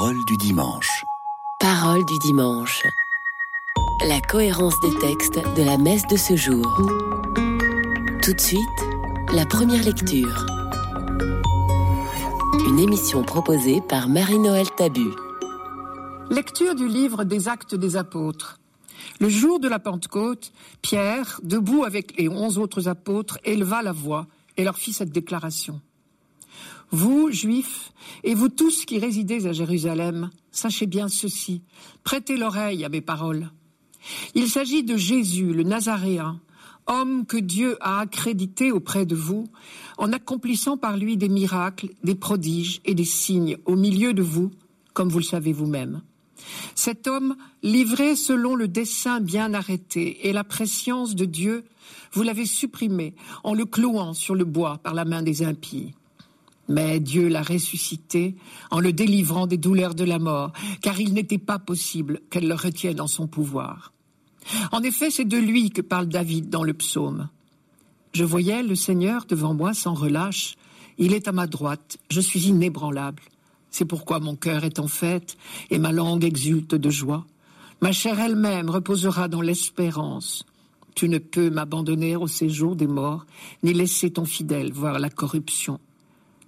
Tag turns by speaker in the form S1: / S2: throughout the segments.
S1: Parole du dimanche.
S2: Parole du dimanche. La cohérence des textes de la messe de ce jour. Tout de suite, la première lecture. Une émission proposée par Marie-Noël Tabu.
S3: Lecture du livre des Actes des Apôtres. Le jour de la Pentecôte, Pierre, debout avec les onze autres apôtres, éleva la voix et leur fit cette déclaration. Vous, Juifs, et vous tous qui résidez à Jérusalem, sachez bien ceci, prêtez l'oreille à mes paroles. Il s'agit de Jésus, le Nazaréen, homme que Dieu a accrédité auprès de vous, en accomplissant par lui des miracles, des prodiges et des signes au milieu de vous, comme vous le savez vous-même. Cet homme, livré selon le dessein bien arrêté et la préscience de Dieu, vous l'avez supprimé en le clouant sur le bois par la main des impies. Mais Dieu l'a ressuscité en le délivrant des douleurs de la mort, car il n'était pas possible qu'elle le retienne en son pouvoir. En effet, c'est de lui que parle David dans le psaume. Je voyais le Seigneur devant moi sans relâche. Il est à ma droite. Je suis inébranlable. C'est pourquoi mon cœur est en fête et ma langue exulte de joie. Ma chair elle-même reposera dans l'espérance. Tu ne peux m'abandonner au séjour des morts, ni laisser ton fidèle voir la corruption.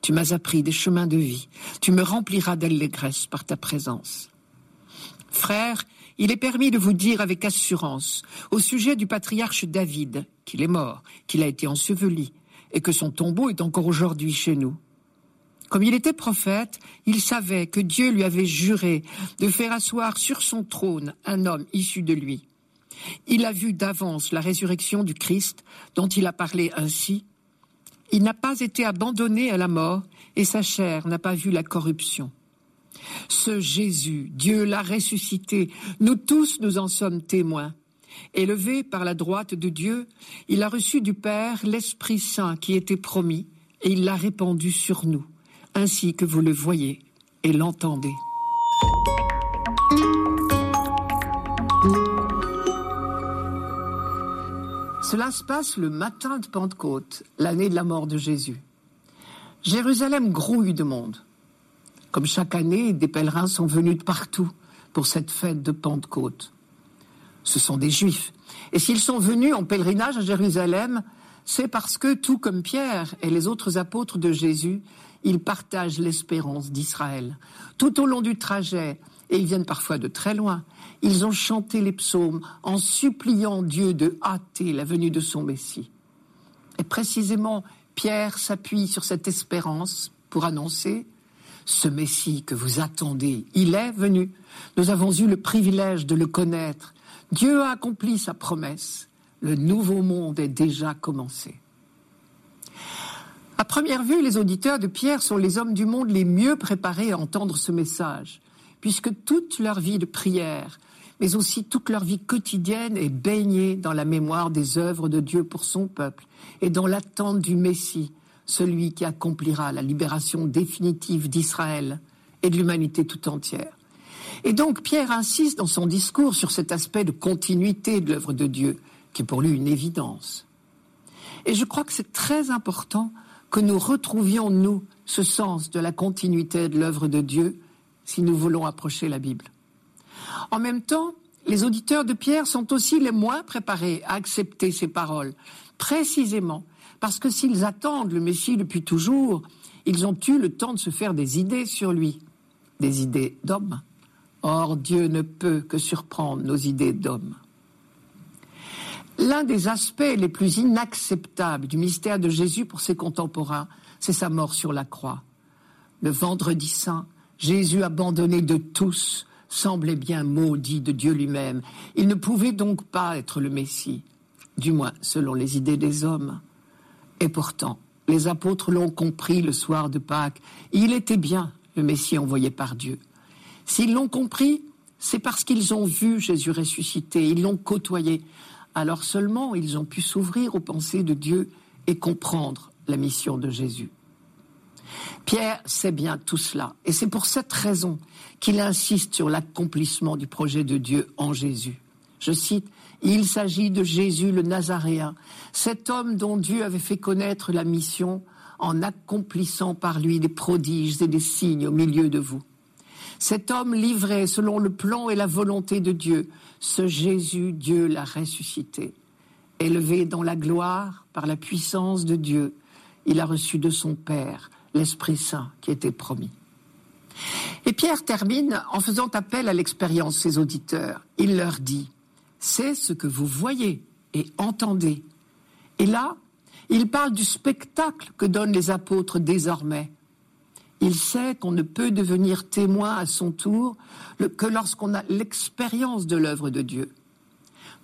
S3: Tu m'as appris des chemins de vie. Tu me rempliras d'allégresse par ta présence. Frères, il est permis de vous dire avec assurance au sujet du patriarche David qu'il est mort, qu'il a été enseveli et que son tombeau est encore aujourd'hui chez nous. Comme il était prophète, il savait que Dieu lui avait juré de faire asseoir sur son trône un homme issu de lui. Il a vu d'avance la résurrection du Christ dont il a parlé ainsi il n'a pas été abandonné à la mort et sa chair n'a pas vu la corruption. Ce Jésus, Dieu l'a ressuscité, nous tous nous en sommes témoins. Élevé par la droite de Dieu, il a reçu du Père l'Esprit Saint qui était promis et il l'a répandu sur nous, ainsi que vous le voyez et l'entendez. Cela se passe le matin de Pentecôte, l'année de la mort de Jésus. Jérusalem grouille de monde. Comme chaque année, des pèlerins sont venus de partout pour cette fête de Pentecôte. Ce sont des juifs. Et s'ils sont venus en pèlerinage à Jérusalem, c'est parce que, tout comme Pierre et les autres apôtres de Jésus, ils partagent l'espérance d'Israël. Tout au long du trajet, et ils viennent parfois de très loin, ils ont chanté les psaumes en suppliant Dieu de hâter la venue de son Messie. Et précisément, Pierre s'appuie sur cette espérance pour annoncer ce Messie que vous attendez, il est venu. Nous avons eu le privilège de le connaître. Dieu a accompli sa promesse. Le nouveau monde est déjà commencé. À première vue, les auditeurs de Pierre sont les hommes du monde les mieux préparés à entendre ce message, puisque toute leur vie de prière, mais aussi toute leur vie quotidienne est baignée dans la mémoire des œuvres de Dieu pour son peuple et dans l'attente du Messie, celui qui accomplira la libération définitive d'Israël et de l'humanité tout entière. Et donc Pierre insiste dans son discours sur cet aspect de continuité de l'œuvre de Dieu, qui est pour lui une évidence. Et je crois que c'est très important que nous retrouvions, nous, ce sens de la continuité de l'œuvre de Dieu si nous voulons approcher la Bible. En même temps, les auditeurs de Pierre sont aussi les moins préparés à accepter ces paroles, précisément parce que s'ils attendent le Messie depuis toujours, ils ont eu le temps de se faire des idées sur lui, des idées d'hommes. Or, Dieu ne peut que surprendre nos idées d'hommes. L'un des aspects les plus inacceptables du mystère de Jésus pour ses contemporains, c'est sa mort sur la croix. Le vendredi saint, Jésus abandonné de tous, semblait bien maudit de Dieu lui-même. Il ne pouvait donc pas être le Messie, du moins selon les idées des hommes. Et pourtant, les apôtres l'ont compris le soir de Pâques. Il était bien le Messie envoyé par Dieu. S'ils l'ont compris, c'est parce qu'ils ont vu Jésus ressuscité, ils l'ont côtoyé. Alors seulement ils ont pu s'ouvrir aux pensées de Dieu et comprendre la mission de Jésus. Pierre sait bien tout cela, et c'est pour cette raison qu'il insiste sur l'accomplissement du projet de Dieu en Jésus. Je cite, Il s'agit de Jésus le Nazaréen, cet homme dont Dieu avait fait connaître la mission en accomplissant par lui des prodiges et des signes au milieu de vous. Cet homme livré selon le plan et la volonté de Dieu, ce Jésus, Dieu l'a ressuscité. Élevé dans la gloire par la puissance de Dieu, il a reçu de son Père l'Esprit Saint qui était promis. Et Pierre termine en faisant appel à l'expérience ses auditeurs. Il leur dit, c'est ce que vous voyez et entendez. Et là, il parle du spectacle que donnent les apôtres désormais. Il sait qu'on ne peut devenir témoin à son tour que lorsqu'on a l'expérience de l'œuvre de Dieu.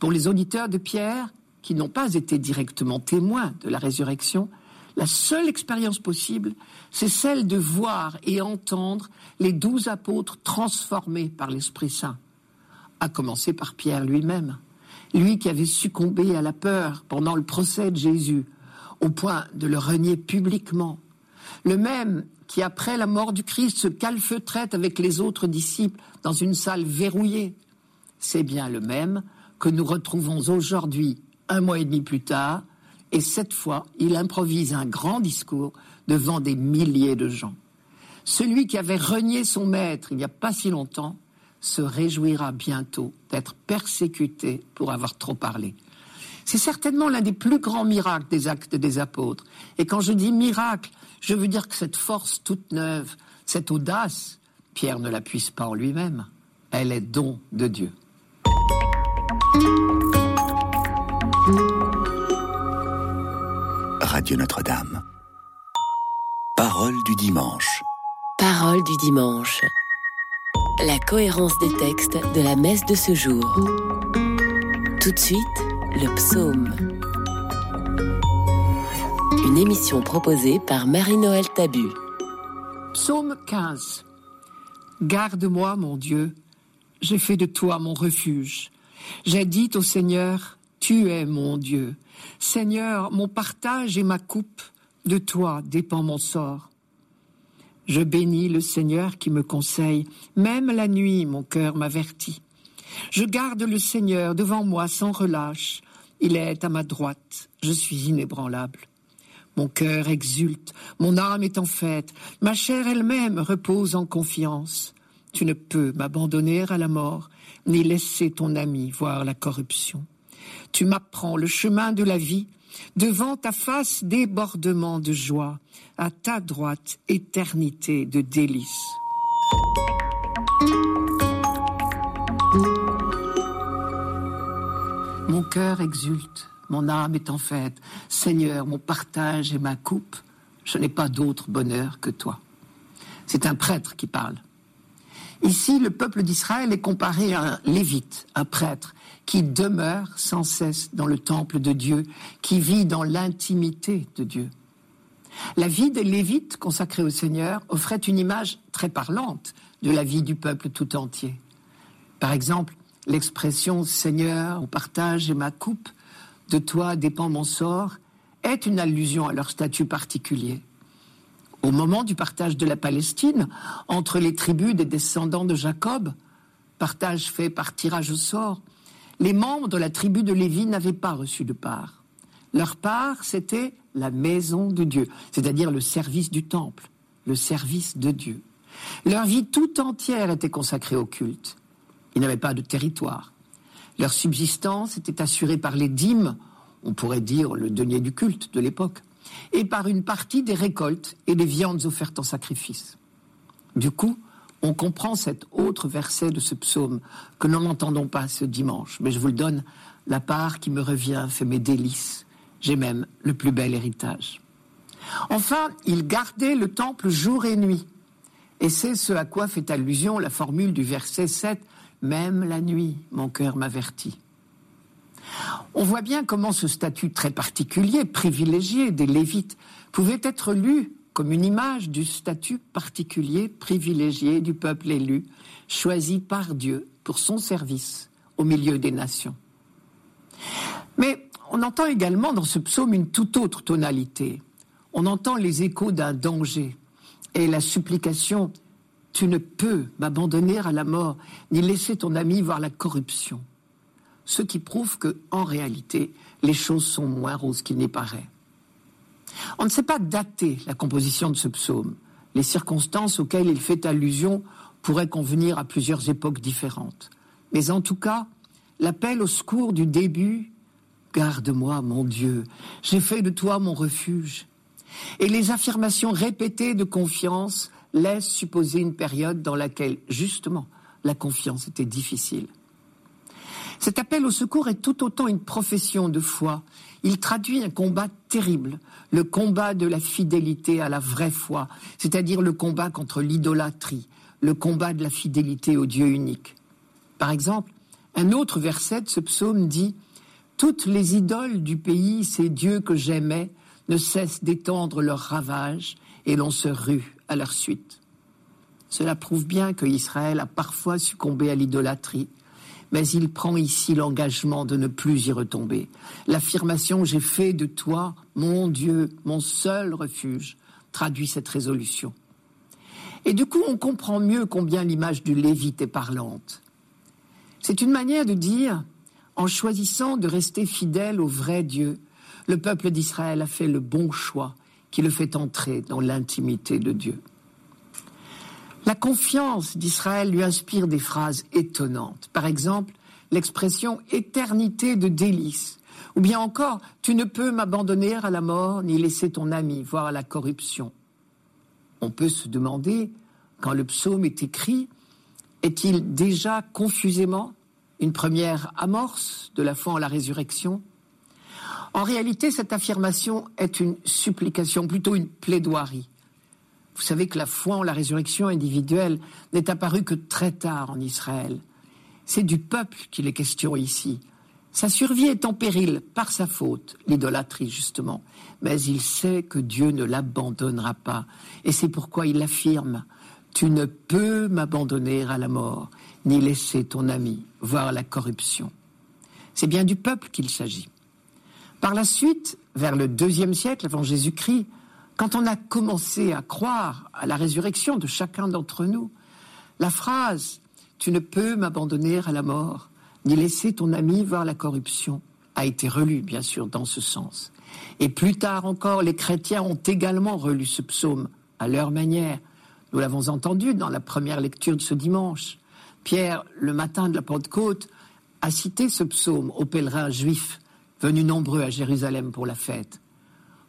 S3: Pour les auditeurs de Pierre, qui n'ont pas été directement témoins de la résurrection, la seule expérience possible, c'est celle de voir et entendre les douze apôtres transformés par l'Esprit Saint, à commencer par Pierre lui-même, lui qui avait succombé à la peur pendant le procès de Jésus, au point de le renier publiquement, le même qui, après la mort du Christ, se calfeutrait avec les autres disciples dans une salle verrouillée, c'est bien le même que nous retrouvons aujourd'hui, un mois et demi plus tard, et cette fois, il improvise un grand discours devant des milliers de gens. Celui qui avait renié son maître il n'y a pas si longtemps se réjouira bientôt d'être persécuté pour avoir trop parlé. C'est certainement l'un des plus grands miracles des actes des apôtres. Et quand je dis miracle, je veux dire que cette force toute neuve, cette audace, Pierre ne la puisse pas en lui-même. Elle est don de Dieu.
S1: Radio Notre-Dame. Parole du dimanche.
S2: Parole du dimanche. La cohérence des textes de la messe de ce jour. Tout de suite, le psaume. Une émission proposée par Marie-Noël Tabu.
S3: Psaume 15. Garde-moi, mon Dieu, j'ai fait de toi mon refuge. J'ai dit au Seigneur, tu es mon Dieu. Seigneur, mon partage et ma coupe, de toi dépend mon sort. Je bénis le Seigneur qui me conseille, même la nuit mon cœur m'avertit. Je garde le Seigneur devant moi sans relâche, il est à ma droite, je suis inébranlable. Mon cœur exulte, mon âme est en fête, ma chair elle-même repose en confiance. Tu ne peux m'abandonner à la mort, ni laisser ton ami voir la corruption. Tu m'apprends le chemin de la vie, devant ta face débordement de joie, à ta droite éternité de délices. Mon cœur exulte, mon âme est en fête. Seigneur, mon partage et ma coupe, je n'ai pas d'autre bonheur que toi. C'est un prêtre qui parle. Ici, le peuple d'Israël est comparé à un lévite, un prêtre, qui demeure sans cesse dans le temple de Dieu, qui vit dans l'intimité de Dieu. La vie des Lévites consacrés au Seigneur offrait une image très parlante de la vie du peuple tout entier. Par exemple, l'expression Seigneur, au partage et ma coupe, de toi dépend mon sort, est une allusion à leur statut particulier. Au moment du partage de la Palestine entre les tribus des descendants de Jacob, partage fait par tirage au sort, les membres de la tribu de Lévi n'avaient pas reçu de part. Leur part, c'était la maison de Dieu, c'est-à-dire le service du temple, le service de Dieu. Leur vie tout entière était consacrée au culte. Ils n'avaient pas de territoire. Leur subsistance était assurée par les dîmes, on pourrait dire le denier du culte de l'époque, et par une partie des récoltes et des viandes offertes en sacrifice. Du coup, on comprend cet autre verset de ce psaume que nous n'entendons pas ce dimanche, mais je vous le donne, la part qui me revient fait mes délices. J'ai même le plus bel héritage. Enfin, il gardait le temple jour et nuit. Et c'est ce à quoi fait allusion la formule du verset 7, Même la nuit, mon cœur m'avertit. On voit bien comment ce statut très particulier, privilégié des Lévites, pouvait être lu comme une image du statut particulier privilégié du peuple élu, choisi par Dieu pour son service au milieu des nations. Mais on entend également dans ce psaume une toute autre tonalité. On entend les échos d'un danger et la supplication Tu ne peux m'abandonner à la mort, ni laisser ton ami voir la corruption. Ce qui prouve que, en réalité, les choses sont moins roses qu'il n'y paraît. On ne sait pas dater la composition de ce psaume. Les circonstances auxquelles il fait allusion pourrait convenir à plusieurs époques différentes. Mais en tout cas, l'appel au secours du début Garde-moi, mon Dieu, j'ai fait de toi mon refuge. Et les affirmations répétées de confiance laissent supposer une période dans laquelle, justement, la confiance était difficile. Cet appel au secours est tout autant une profession de foi. Il traduit un combat terrible, le combat de la fidélité à la vraie foi, c'est-à-dire le combat contre l'idolâtrie, le combat de la fidélité au Dieu unique. Par exemple, un autre verset de ce psaume dit Toutes les idoles du pays, ces dieux que j'aimais, ne cessent d'étendre leurs ravages et l'on se rue à leur suite. Cela prouve bien que Israël a parfois succombé à l'idolâtrie, mais il prend ici l'engagement de ne plus y retomber. L'affirmation J'ai fait de toi, mon Dieu, mon seul refuge, traduit cette résolution. Et du coup, on comprend mieux combien l'image du Lévite est parlante. C'est une manière de dire, en choisissant de rester fidèle au vrai Dieu, le peuple d'Israël a fait le bon choix qui le fait entrer dans l'intimité de Dieu. La confiance d'Israël lui inspire des phrases étonnantes. Par exemple, l'expression éternité de délices. Ou bien encore, tu ne peux m'abandonner à la mort ni laisser ton ami, voire à la corruption. On peut se demander, quand le psaume est écrit, est-il déjà confusément une première amorce de la foi en la résurrection? En réalité, cette affirmation est une supplication, plutôt une plaidoirie. Vous savez que la foi en la résurrection individuelle n'est apparue que très tard en Israël. C'est du peuple qu'il est question ici. Sa survie est en péril par sa faute, l'idolâtrie justement. Mais il sait que Dieu ne l'abandonnera pas. Et c'est pourquoi il affirme, Tu ne peux m'abandonner à la mort, ni laisser ton ami voir la corruption. C'est bien du peuple qu'il s'agit. Par la suite, vers le deuxième siècle avant Jésus-Christ, quand on a commencé à croire à la résurrection de chacun d'entre nous, la phrase Tu ne peux m'abandonner à la mort, ni laisser ton ami voir la corruption, a été relue, bien sûr, dans ce sens. Et plus tard encore, les chrétiens ont également relu ce psaume à leur manière. Nous l'avons entendu dans la première lecture de ce dimanche. Pierre, le matin de la Pentecôte, a cité ce psaume aux pèlerins juifs venus nombreux à Jérusalem pour la fête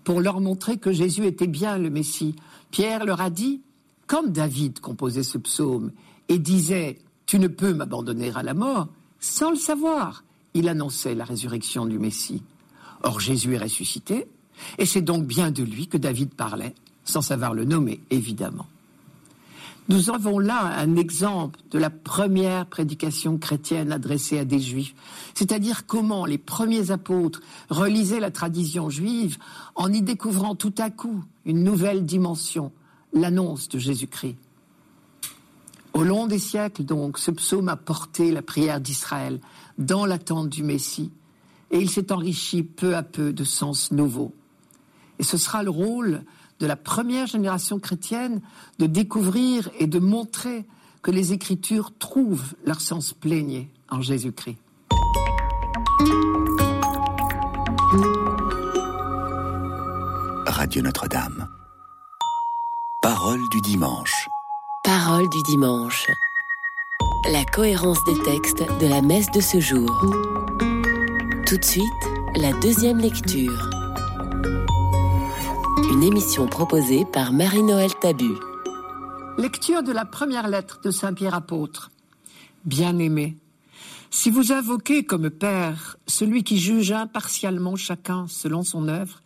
S3: pour leur montrer que Jésus était bien le Messie. Pierre leur a dit, comme David composait ce psaume et disait Tu ne peux m'abandonner à la mort, sans le savoir, il annonçait la résurrection du Messie. Or Jésus est ressuscité, et c'est donc bien de lui que David parlait, sans savoir le nommer, évidemment. Nous avons là un exemple de la première prédication chrétienne adressée à des juifs, c'est-à-dire comment les premiers apôtres relisaient la tradition juive en y découvrant tout à coup une nouvelle dimension, l'annonce de Jésus-Christ. Au long des siècles, donc, ce psaume a porté la prière d'Israël dans l'attente du Messie, et il s'est enrichi peu à peu de sens nouveaux. Et ce sera le rôle de la première génération chrétienne de découvrir et de montrer que les Écritures trouvent leur sens plénier en Jésus-Christ.
S1: Radio Notre-Dame. Parole du dimanche.
S2: Parole du dimanche. La cohérence des textes de la messe de ce jour. Tout de suite, la deuxième lecture émission proposée par Marie-Noël Tabu.
S3: Lecture de la première lettre de Saint Pierre apôtre. Bien-aimé, si vous invoquez comme Père celui qui juge impartialement chacun selon son œuvre,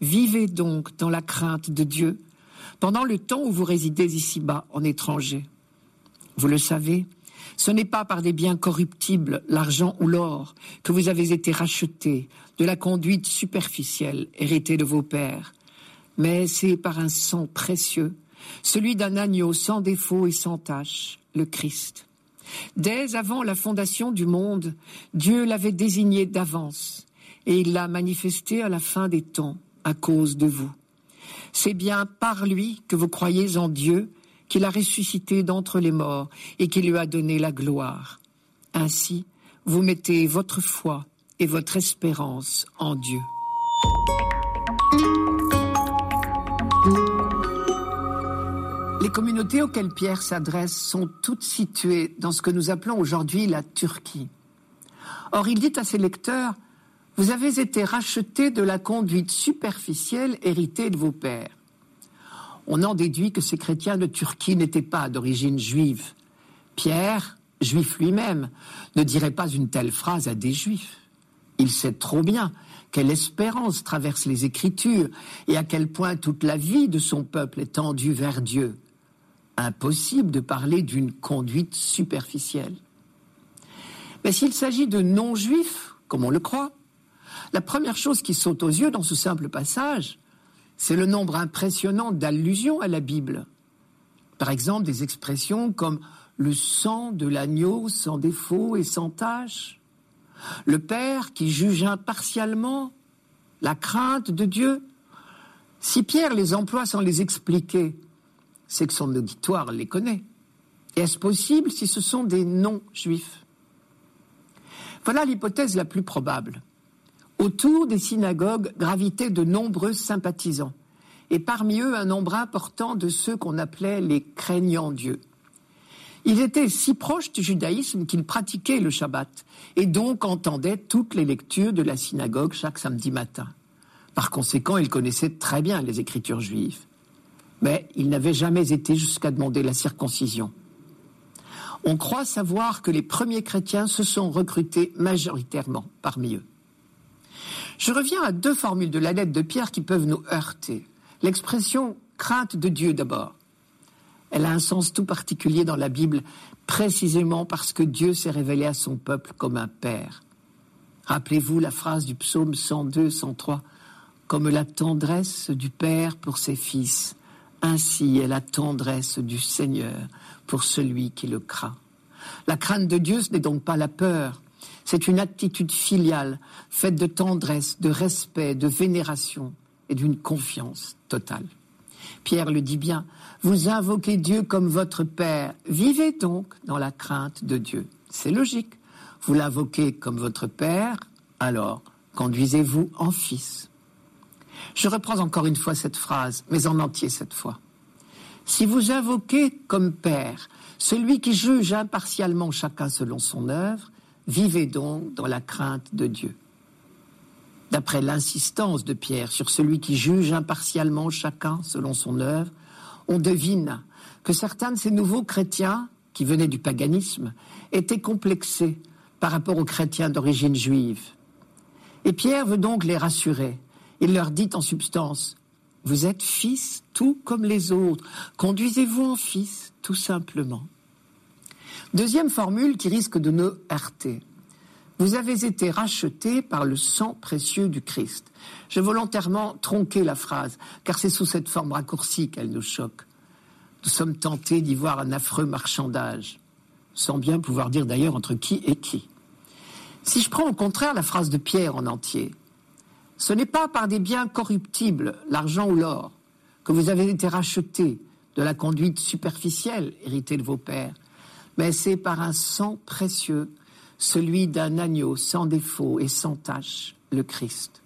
S3: vivez donc dans la crainte de Dieu pendant le temps où vous résidez ici-bas en étranger. Vous le savez, ce n'est pas par des biens corruptibles, l'argent ou l'or, que vous avez été rachetés de la conduite superficielle héritée de vos pères, mais c'est par un sang précieux, celui d'un agneau sans défaut et sans tache, le Christ. Dès avant la fondation du monde, Dieu l'avait désigné d'avance, et il l'a manifesté à la fin des temps à cause de vous. C'est bien par lui que vous croyez en Dieu, qu'il a ressuscité d'entre les morts et qu'il lui a donné la gloire. Ainsi, vous mettez votre foi et votre espérance en Dieu. Communautés auxquelles Pierre s'adresse sont toutes situées dans ce que nous appelons aujourd'hui la Turquie. Or, il dit à ses lecteurs, Vous avez été rachetés de la conduite superficielle héritée de vos pères. On en déduit que ces chrétiens de Turquie n'étaient pas d'origine juive. Pierre, juif lui-même, ne dirait pas une telle phrase à des juifs. Il sait trop bien quelle espérance traverse les Écritures et à quel point toute la vie de son peuple est tendue vers Dieu. Impossible de parler d'une conduite superficielle. Mais s'il s'agit de non-juifs, comme on le croit, la première chose qui saute aux yeux dans ce simple passage, c'est le nombre impressionnant d'allusions à la Bible. Par exemple, des expressions comme le sang de l'agneau sans défaut et sans tache, le Père qui juge impartialement, la crainte de Dieu. Si Pierre les emploie sans les expliquer, c'est que son auditoire les connaît. Est-ce possible si ce sont des non-juifs? Voilà l'hypothèse la plus probable. Autour des synagogues gravitaient de nombreux sympathisants, et parmi eux un nombre important de ceux qu'on appelait les craignants Dieu. Ils étaient si proches du judaïsme qu'ils pratiquaient le Shabbat et donc entendaient toutes les lectures de la synagogue chaque samedi matin. Par conséquent, ils connaissaient très bien les écritures juives. Mais ils n'avaient jamais été jusqu'à demander la circoncision. On croit savoir que les premiers chrétiens se sont recrutés majoritairement parmi eux. Je reviens à deux formules de la lettre de Pierre qui peuvent nous heurter. L'expression crainte de Dieu d'abord. Elle a un sens tout particulier dans la Bible, précisément parce que Dieu s'est révélé à son peuple comme un père. Rappelez-vous la phrase du psaume 102, 103. Comme la tendresse du Père pour ses fils, ainsi est la tendresse du Seigneur pour celui qui le craint. La crainte de Dieu, ce n'est donc pas la peur, c'est une attitude filiale, faite de tendresse, de respect, de vénération et d'une confiance totale. Pierre le dit bien, vous invoquez Dieu comme votre Père. Vivez donc dans la crainte de Dieu. C'est logique. Vous l'invoquez comme votre Père, alors conduisez-vous en Fils. Je reprends encore une fois cette phrase, mais en entier cette fois. Si vous invoquez comme Père celui qui juge impartialement chacun selon son œuvre, vivez donc dans la crainte de Dieu. D'après l'insistance de Pierre sur celui qui juge impartialement chacun selon son œuvre, on devine que certains de ces nouveaux chrétiens, qui venaient du paganisme, étaient complexés par rapport aux chrétiens d'origine juive. Et Pierre veut donc les rassurer. Il leur dit en substance, vous êtes fils tout comme les autres, conduisez-vous en fils tout simplement. Deuxième formule qui risque de nous heurter. Vous avez été rachetés par le sang précieux du Christ. J'ai volontairement tronqué la phrase, car c'est sous cette forme raccourcie qu'elle nous choque. Nous sommes tentés d'y voir un affreux marchandage, sans bien pouvoir dire d'ailleurs entre qui et qui. Si je prends au contraire la phrase de Pierre en entier, ce n'est pas par des biens corruptibles, l'argent ou l'or, que vous avez été rachetés de la conduite superficielle héritée de vos pères, mais c'est par un sang précieux celui d'un agneau sans défaut et sans tache, le Christ.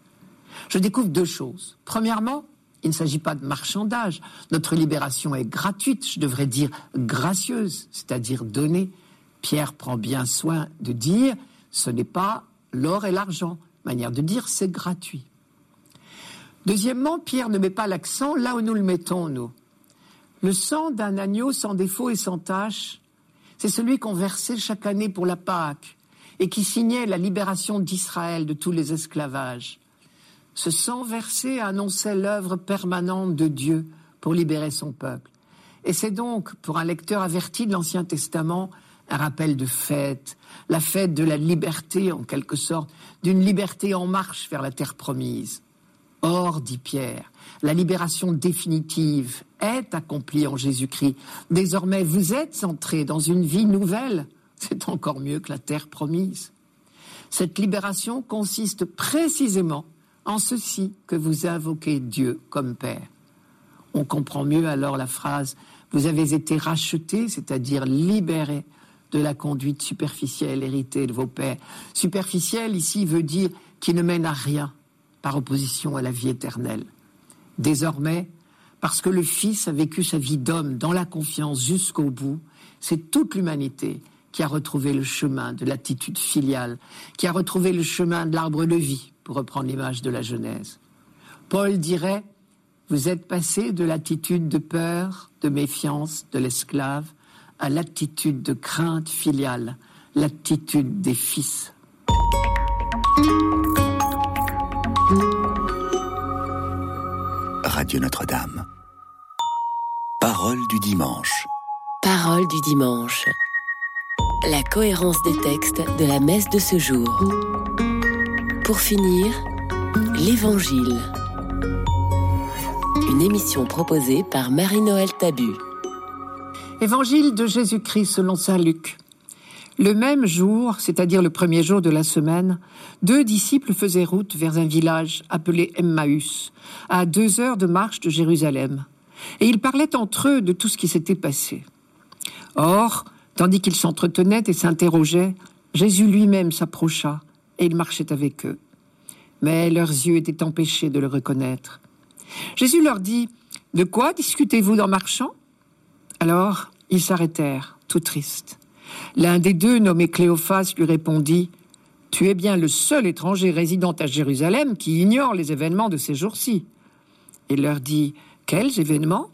S3: Je découvre deux choses. Premièrement, il ne s'agit pas de marchandage. Notre libération est gratuite, je devrais dire gracieuse, c'est-à-dire donnée. Pierre prend bien soin de dire ce n'est pas l'or et l'argent. De dire, c'est gratuit. Deuxièmement, Pierre ne met pas l'accent là où nous le mettons, nous. Le sang d'un agneau sans défaut et sans tache, c'est celui qu'on versait chaque année pour la Pâque et qui signait la libération d'Israël de tous les esclavages. Ce sang versé annonçait l'œuvre permanente de Dieu pour libérer son peuple. Et c'est donc, pour un lecteur averti de l'Ancien Testament, un rappel de fête, la fête de la liberté en quelque sorte, d'une liberté en marche vers la terre promise. Or, dit Pierre, la libération définitive est accomplie en Jésus-Christ. Désormais, vous êtes entrés dans une vie nouvelle c'est encore mieux que la terre promise. Cette libération consiste précisément en ceci que vous invoquez Dieu comme Père. On comprend mieux alors la phrase Vous avez été rachetés, c'est-à-dire libérés de la conduite superficielle héritée de vos pères. Superficielle ici veut dire qui ne mène à rien par opposition à la vie éternelle. Désormais, parce que le Fils a vécu sa vie d'homme dans la confiance jusqu'au bout, c'est toute l'humanité qui a retrouvé le chemin de l'attitude filiale, qui a retrouvé le chemin de l'arbre de vie, pour reprendre l'image de la Genèse. Paul dirait, vous êtes passé de l'attitude de peur, de méfiance de l'esclave, à l'attitude de crainte filiale, l'attitude des fils.
S1: Radio Notre-Dame. Parole du dimanche.
S2: Parole du dimanche. La cohérence des textes de la messe de ce jour. Pour finir, l'Évangile. Une émission proposée par Marie-Noël Tabu.
S3: Évangile de Jésus-Christ selon Saint Luc. Le même jour, c'est-à-dire le premier jour de la semaine, deux disciples faisaient route vers un village appelé Emmaüs, à deux heures de marche de Jérusalem. Et ils parlaient entre eux de tout ce qui s'était passé. Or, Tandis qu'ils s'entretenaient et s'interrogeaient, Jésus lui-même s'approcha et il marchait avec eux. Mais leurs yeux étaient empêchés de le reconnaître. Jésus leur dit, De quoi discutez-vous en marchant? Alors ils s'arrêtèrent, tout tristes. L'un des deux, nommé Cléophas, lui répondit, Tu es bien le seul étranger résident à Jérusalem qui ignore les événements de ces jours-ci. Il leur dit, Quels événements?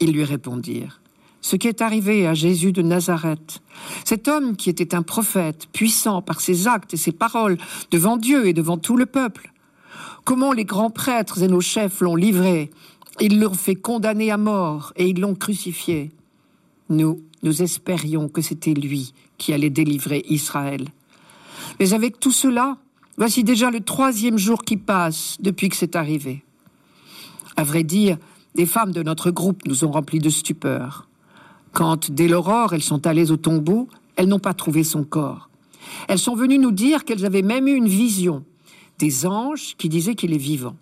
S3: Ils lui répondirent, ce qui est arrivé à Jésus de Nazareth. Cet homme qui était un prophète, puissant par ses actes et ses paroles devant Dieu et devant tout le peuple. Comment les grands prêtres et nos chefs l'ont livré. Ils l'ont fait condamner à mort et ils l'ont crucifié. Nous, nous espérions que c'était lui qui allait délivrer Israël. Mais avec tout cela, voici déjà le troisième jour qui passe depuis que c'est arrivé. À vrai dire, des femmes de notre groupe nous ont remplis de stupeur. Quand, dès l'aurore, elles sont allées au tombeau, elles n'ont pas trouvé son corps. Elles sont venues nous dire qu'elles avaient même eu une vision, des anges qui disaient qu'il est vivant.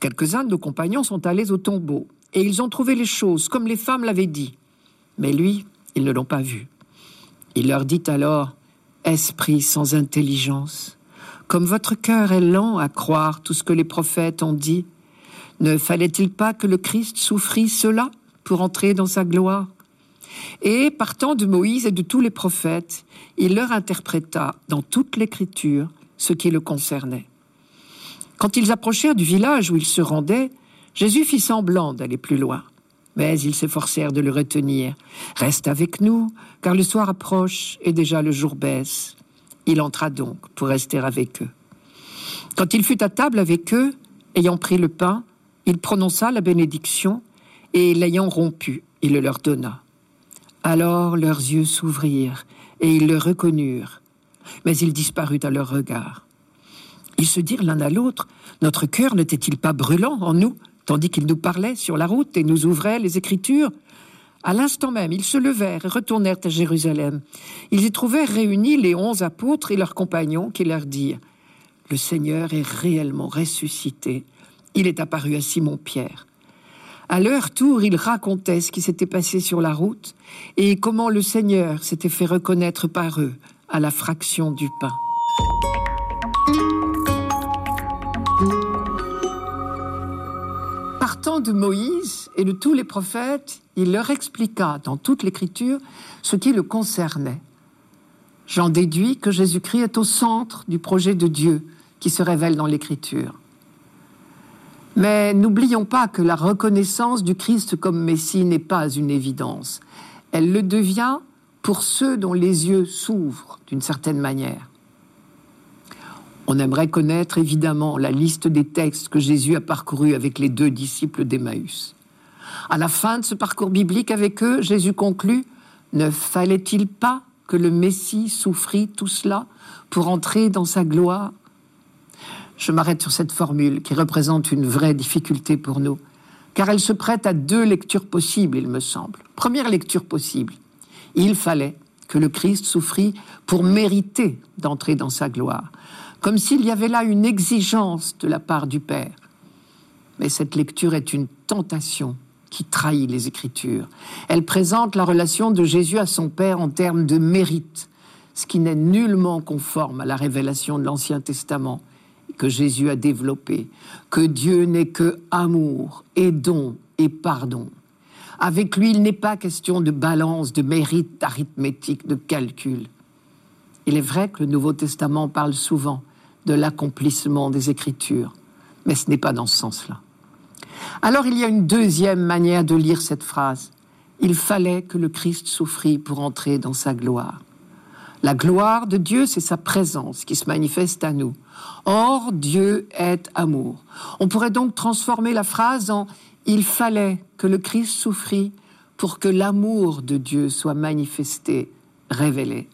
S3: Quelques-uns de nos compagnons sont allés au tombeau, et ils ont trouvé les choses comme les femmes l'avaient dit. Mais lui, ils ne l'ont pas vu. Il leur dit alors, Esprit sans intelligence, comme votre cœur est lent à croire tout ce que les prophètes ont dit, ne fallait-il pas que le Christ souffrit cela pour entrer dans sa gloire? Et partant de Moïse et de tous les prophètes, il leur interpréta dans toute l'écriture ce qui le concernait. Quand ils approchèrent du village où ils se rendaient, Jésus fit semblant d'aller plus loin. Mais ils s'efforcèrent de le retenir. Reste avec nous, car le soir approche et déjà le jour baisse. Il entra donc pour rester avec eux. Quand il fut à table avec eux, ayant pris le pain, il prononça la bénédiction, et l'ayant rompu, il le leur donna. Alors leurs yeux s'ouvrirent et ils le reconnurent, mais il disparut à leur regard. Ils se dirent l'un à l'autre, Notre cœur n'était-il pas brûlant en nous, tandis qu'il nous parlait sur la route et nous ouvrait les Écritures? À l'instant même, ils se levèrent et retournèrent à Jérusalem. Ils y trouvèrent réunis les onze apôtres et leurs compagnons qui leur dirent Le Seigneur est réellement ressuscité. Il est apparu à Simon-Pierre. À leur tour, ils racontaient ce qui s'était passé sur la route et comment le Seigneur s'était fait reconnaître par eux à la fraction du pain. Partant de Moïse et de tous les prophètes, il leur expliqua dans toute l'Écriture ce qui le concernait. J'en déduis que Jésus-Christ est au centre du projet de Dieu qui se révèle dans l'Écriture. Mais n'oublions pas que la reconnaissance du Christ comme Messie n'est pas une évidence. Elle le devient pour ceux dont les yeux s'ouvrent d'une certaine manière. On aimerait connaître évidemment la liste des textes que Jésus a parcourus avec les deux disciples d'Emmaüs. À la fin de ce parcours biblique avec eux, Jésus conclut Ne fallait-il pas que le Messie souffrit tout cela pour entrer dans sa gloire? Je m'arrête sur cette formule qui représente une vraie difficulté pour nous, car elle se prête à deux lectures possibles, il me semble. Première lecture possible, il fallait que le Christ souffrit pour mériter d'entrer dans sa gloire, comme s'il y avait là une exigence de la part du Père. Mais cette lecture est une tentation qui trahit les Écritures. Elle présente la relation de Jésus à son Père en termes de mérite, ce qui n'est nullement conforme à la révélation de l'Ancien Testament que Jésus a développé, que Dieu n'est que amour et don et pardon. Avec lui, il n'est pas question de balance, de mérite arithmétique, de calcul. Il est vrai que le Nouveau Testament parle souvent de l'accomplissement des Écritures, mais ce n'est pas dans ce sens-là. Alors il y a une deuxième manière de lire cette phrase. Il fallait que le Christ souffrit pour entrer dans sa gloire. La gloire de Dieu, c'est sa présence qui se manifeste à nous. Or, Dieu est amour. On pourrait donc transformer la phrase en Il fallait que le Christ souffrit pour que l'amour de Dieu soit manifesté, révélé.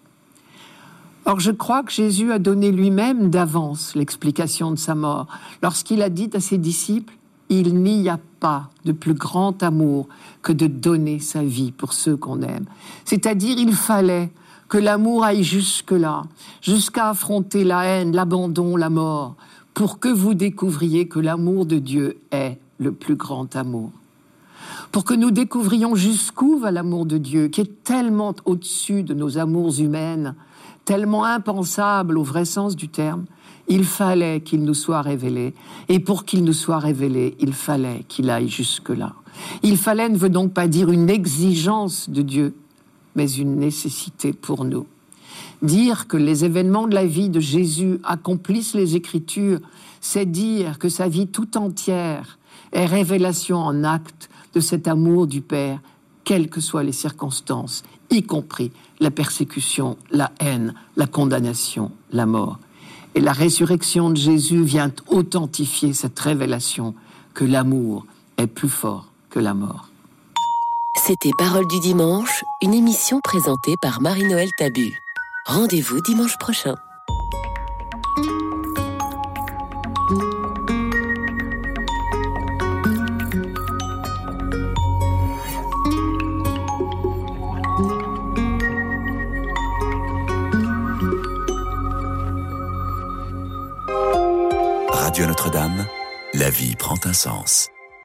S3: Or, je crois que Jésus a donné lui-même d'avance l'explication de sa mort lorsqu'il a dit à ses disciples il n'y a pas de plus grand amour que de donner sa vie pour ceux qu'on aime. C'est-à-dire, il fallait que l'amour aille jusque-là, jusqu'à affronter la haine, l'abandon, la mort, pour que vous découvriez que l'amour de Dieu est le plus grand amour. Pour que nous découvrions jusqu'où va l'amour de Dieu, qui est tellement au-dessus de nos amours humaines, tellement impensable au vrai sens du terme, il fallait qu'il nous soit révélé. Et pour qu'il nous soit révélé, il fallait qu'il aille jusque-là. Il fallait ne veut donc pas dire une exigence de Dieu, mais une nécessité pour nous. Dire que les événements de la vie de Jésus accomplissent les Écritures, c'est dire que sa vie tout entière est révélation en acte de cet amour du Père, quelles que soient les circonstances, y compris la persécution, la haine, la condamnation, la mort. Et la résurrection de Jésus vient authentifier cette révélation que l'amour est plus fort que la mort.
S2: C'était Parole du dimanche, une émission présentée par Marie-Noël Tabu. Rendez-vous dimanche prochain.
S1: Un sens.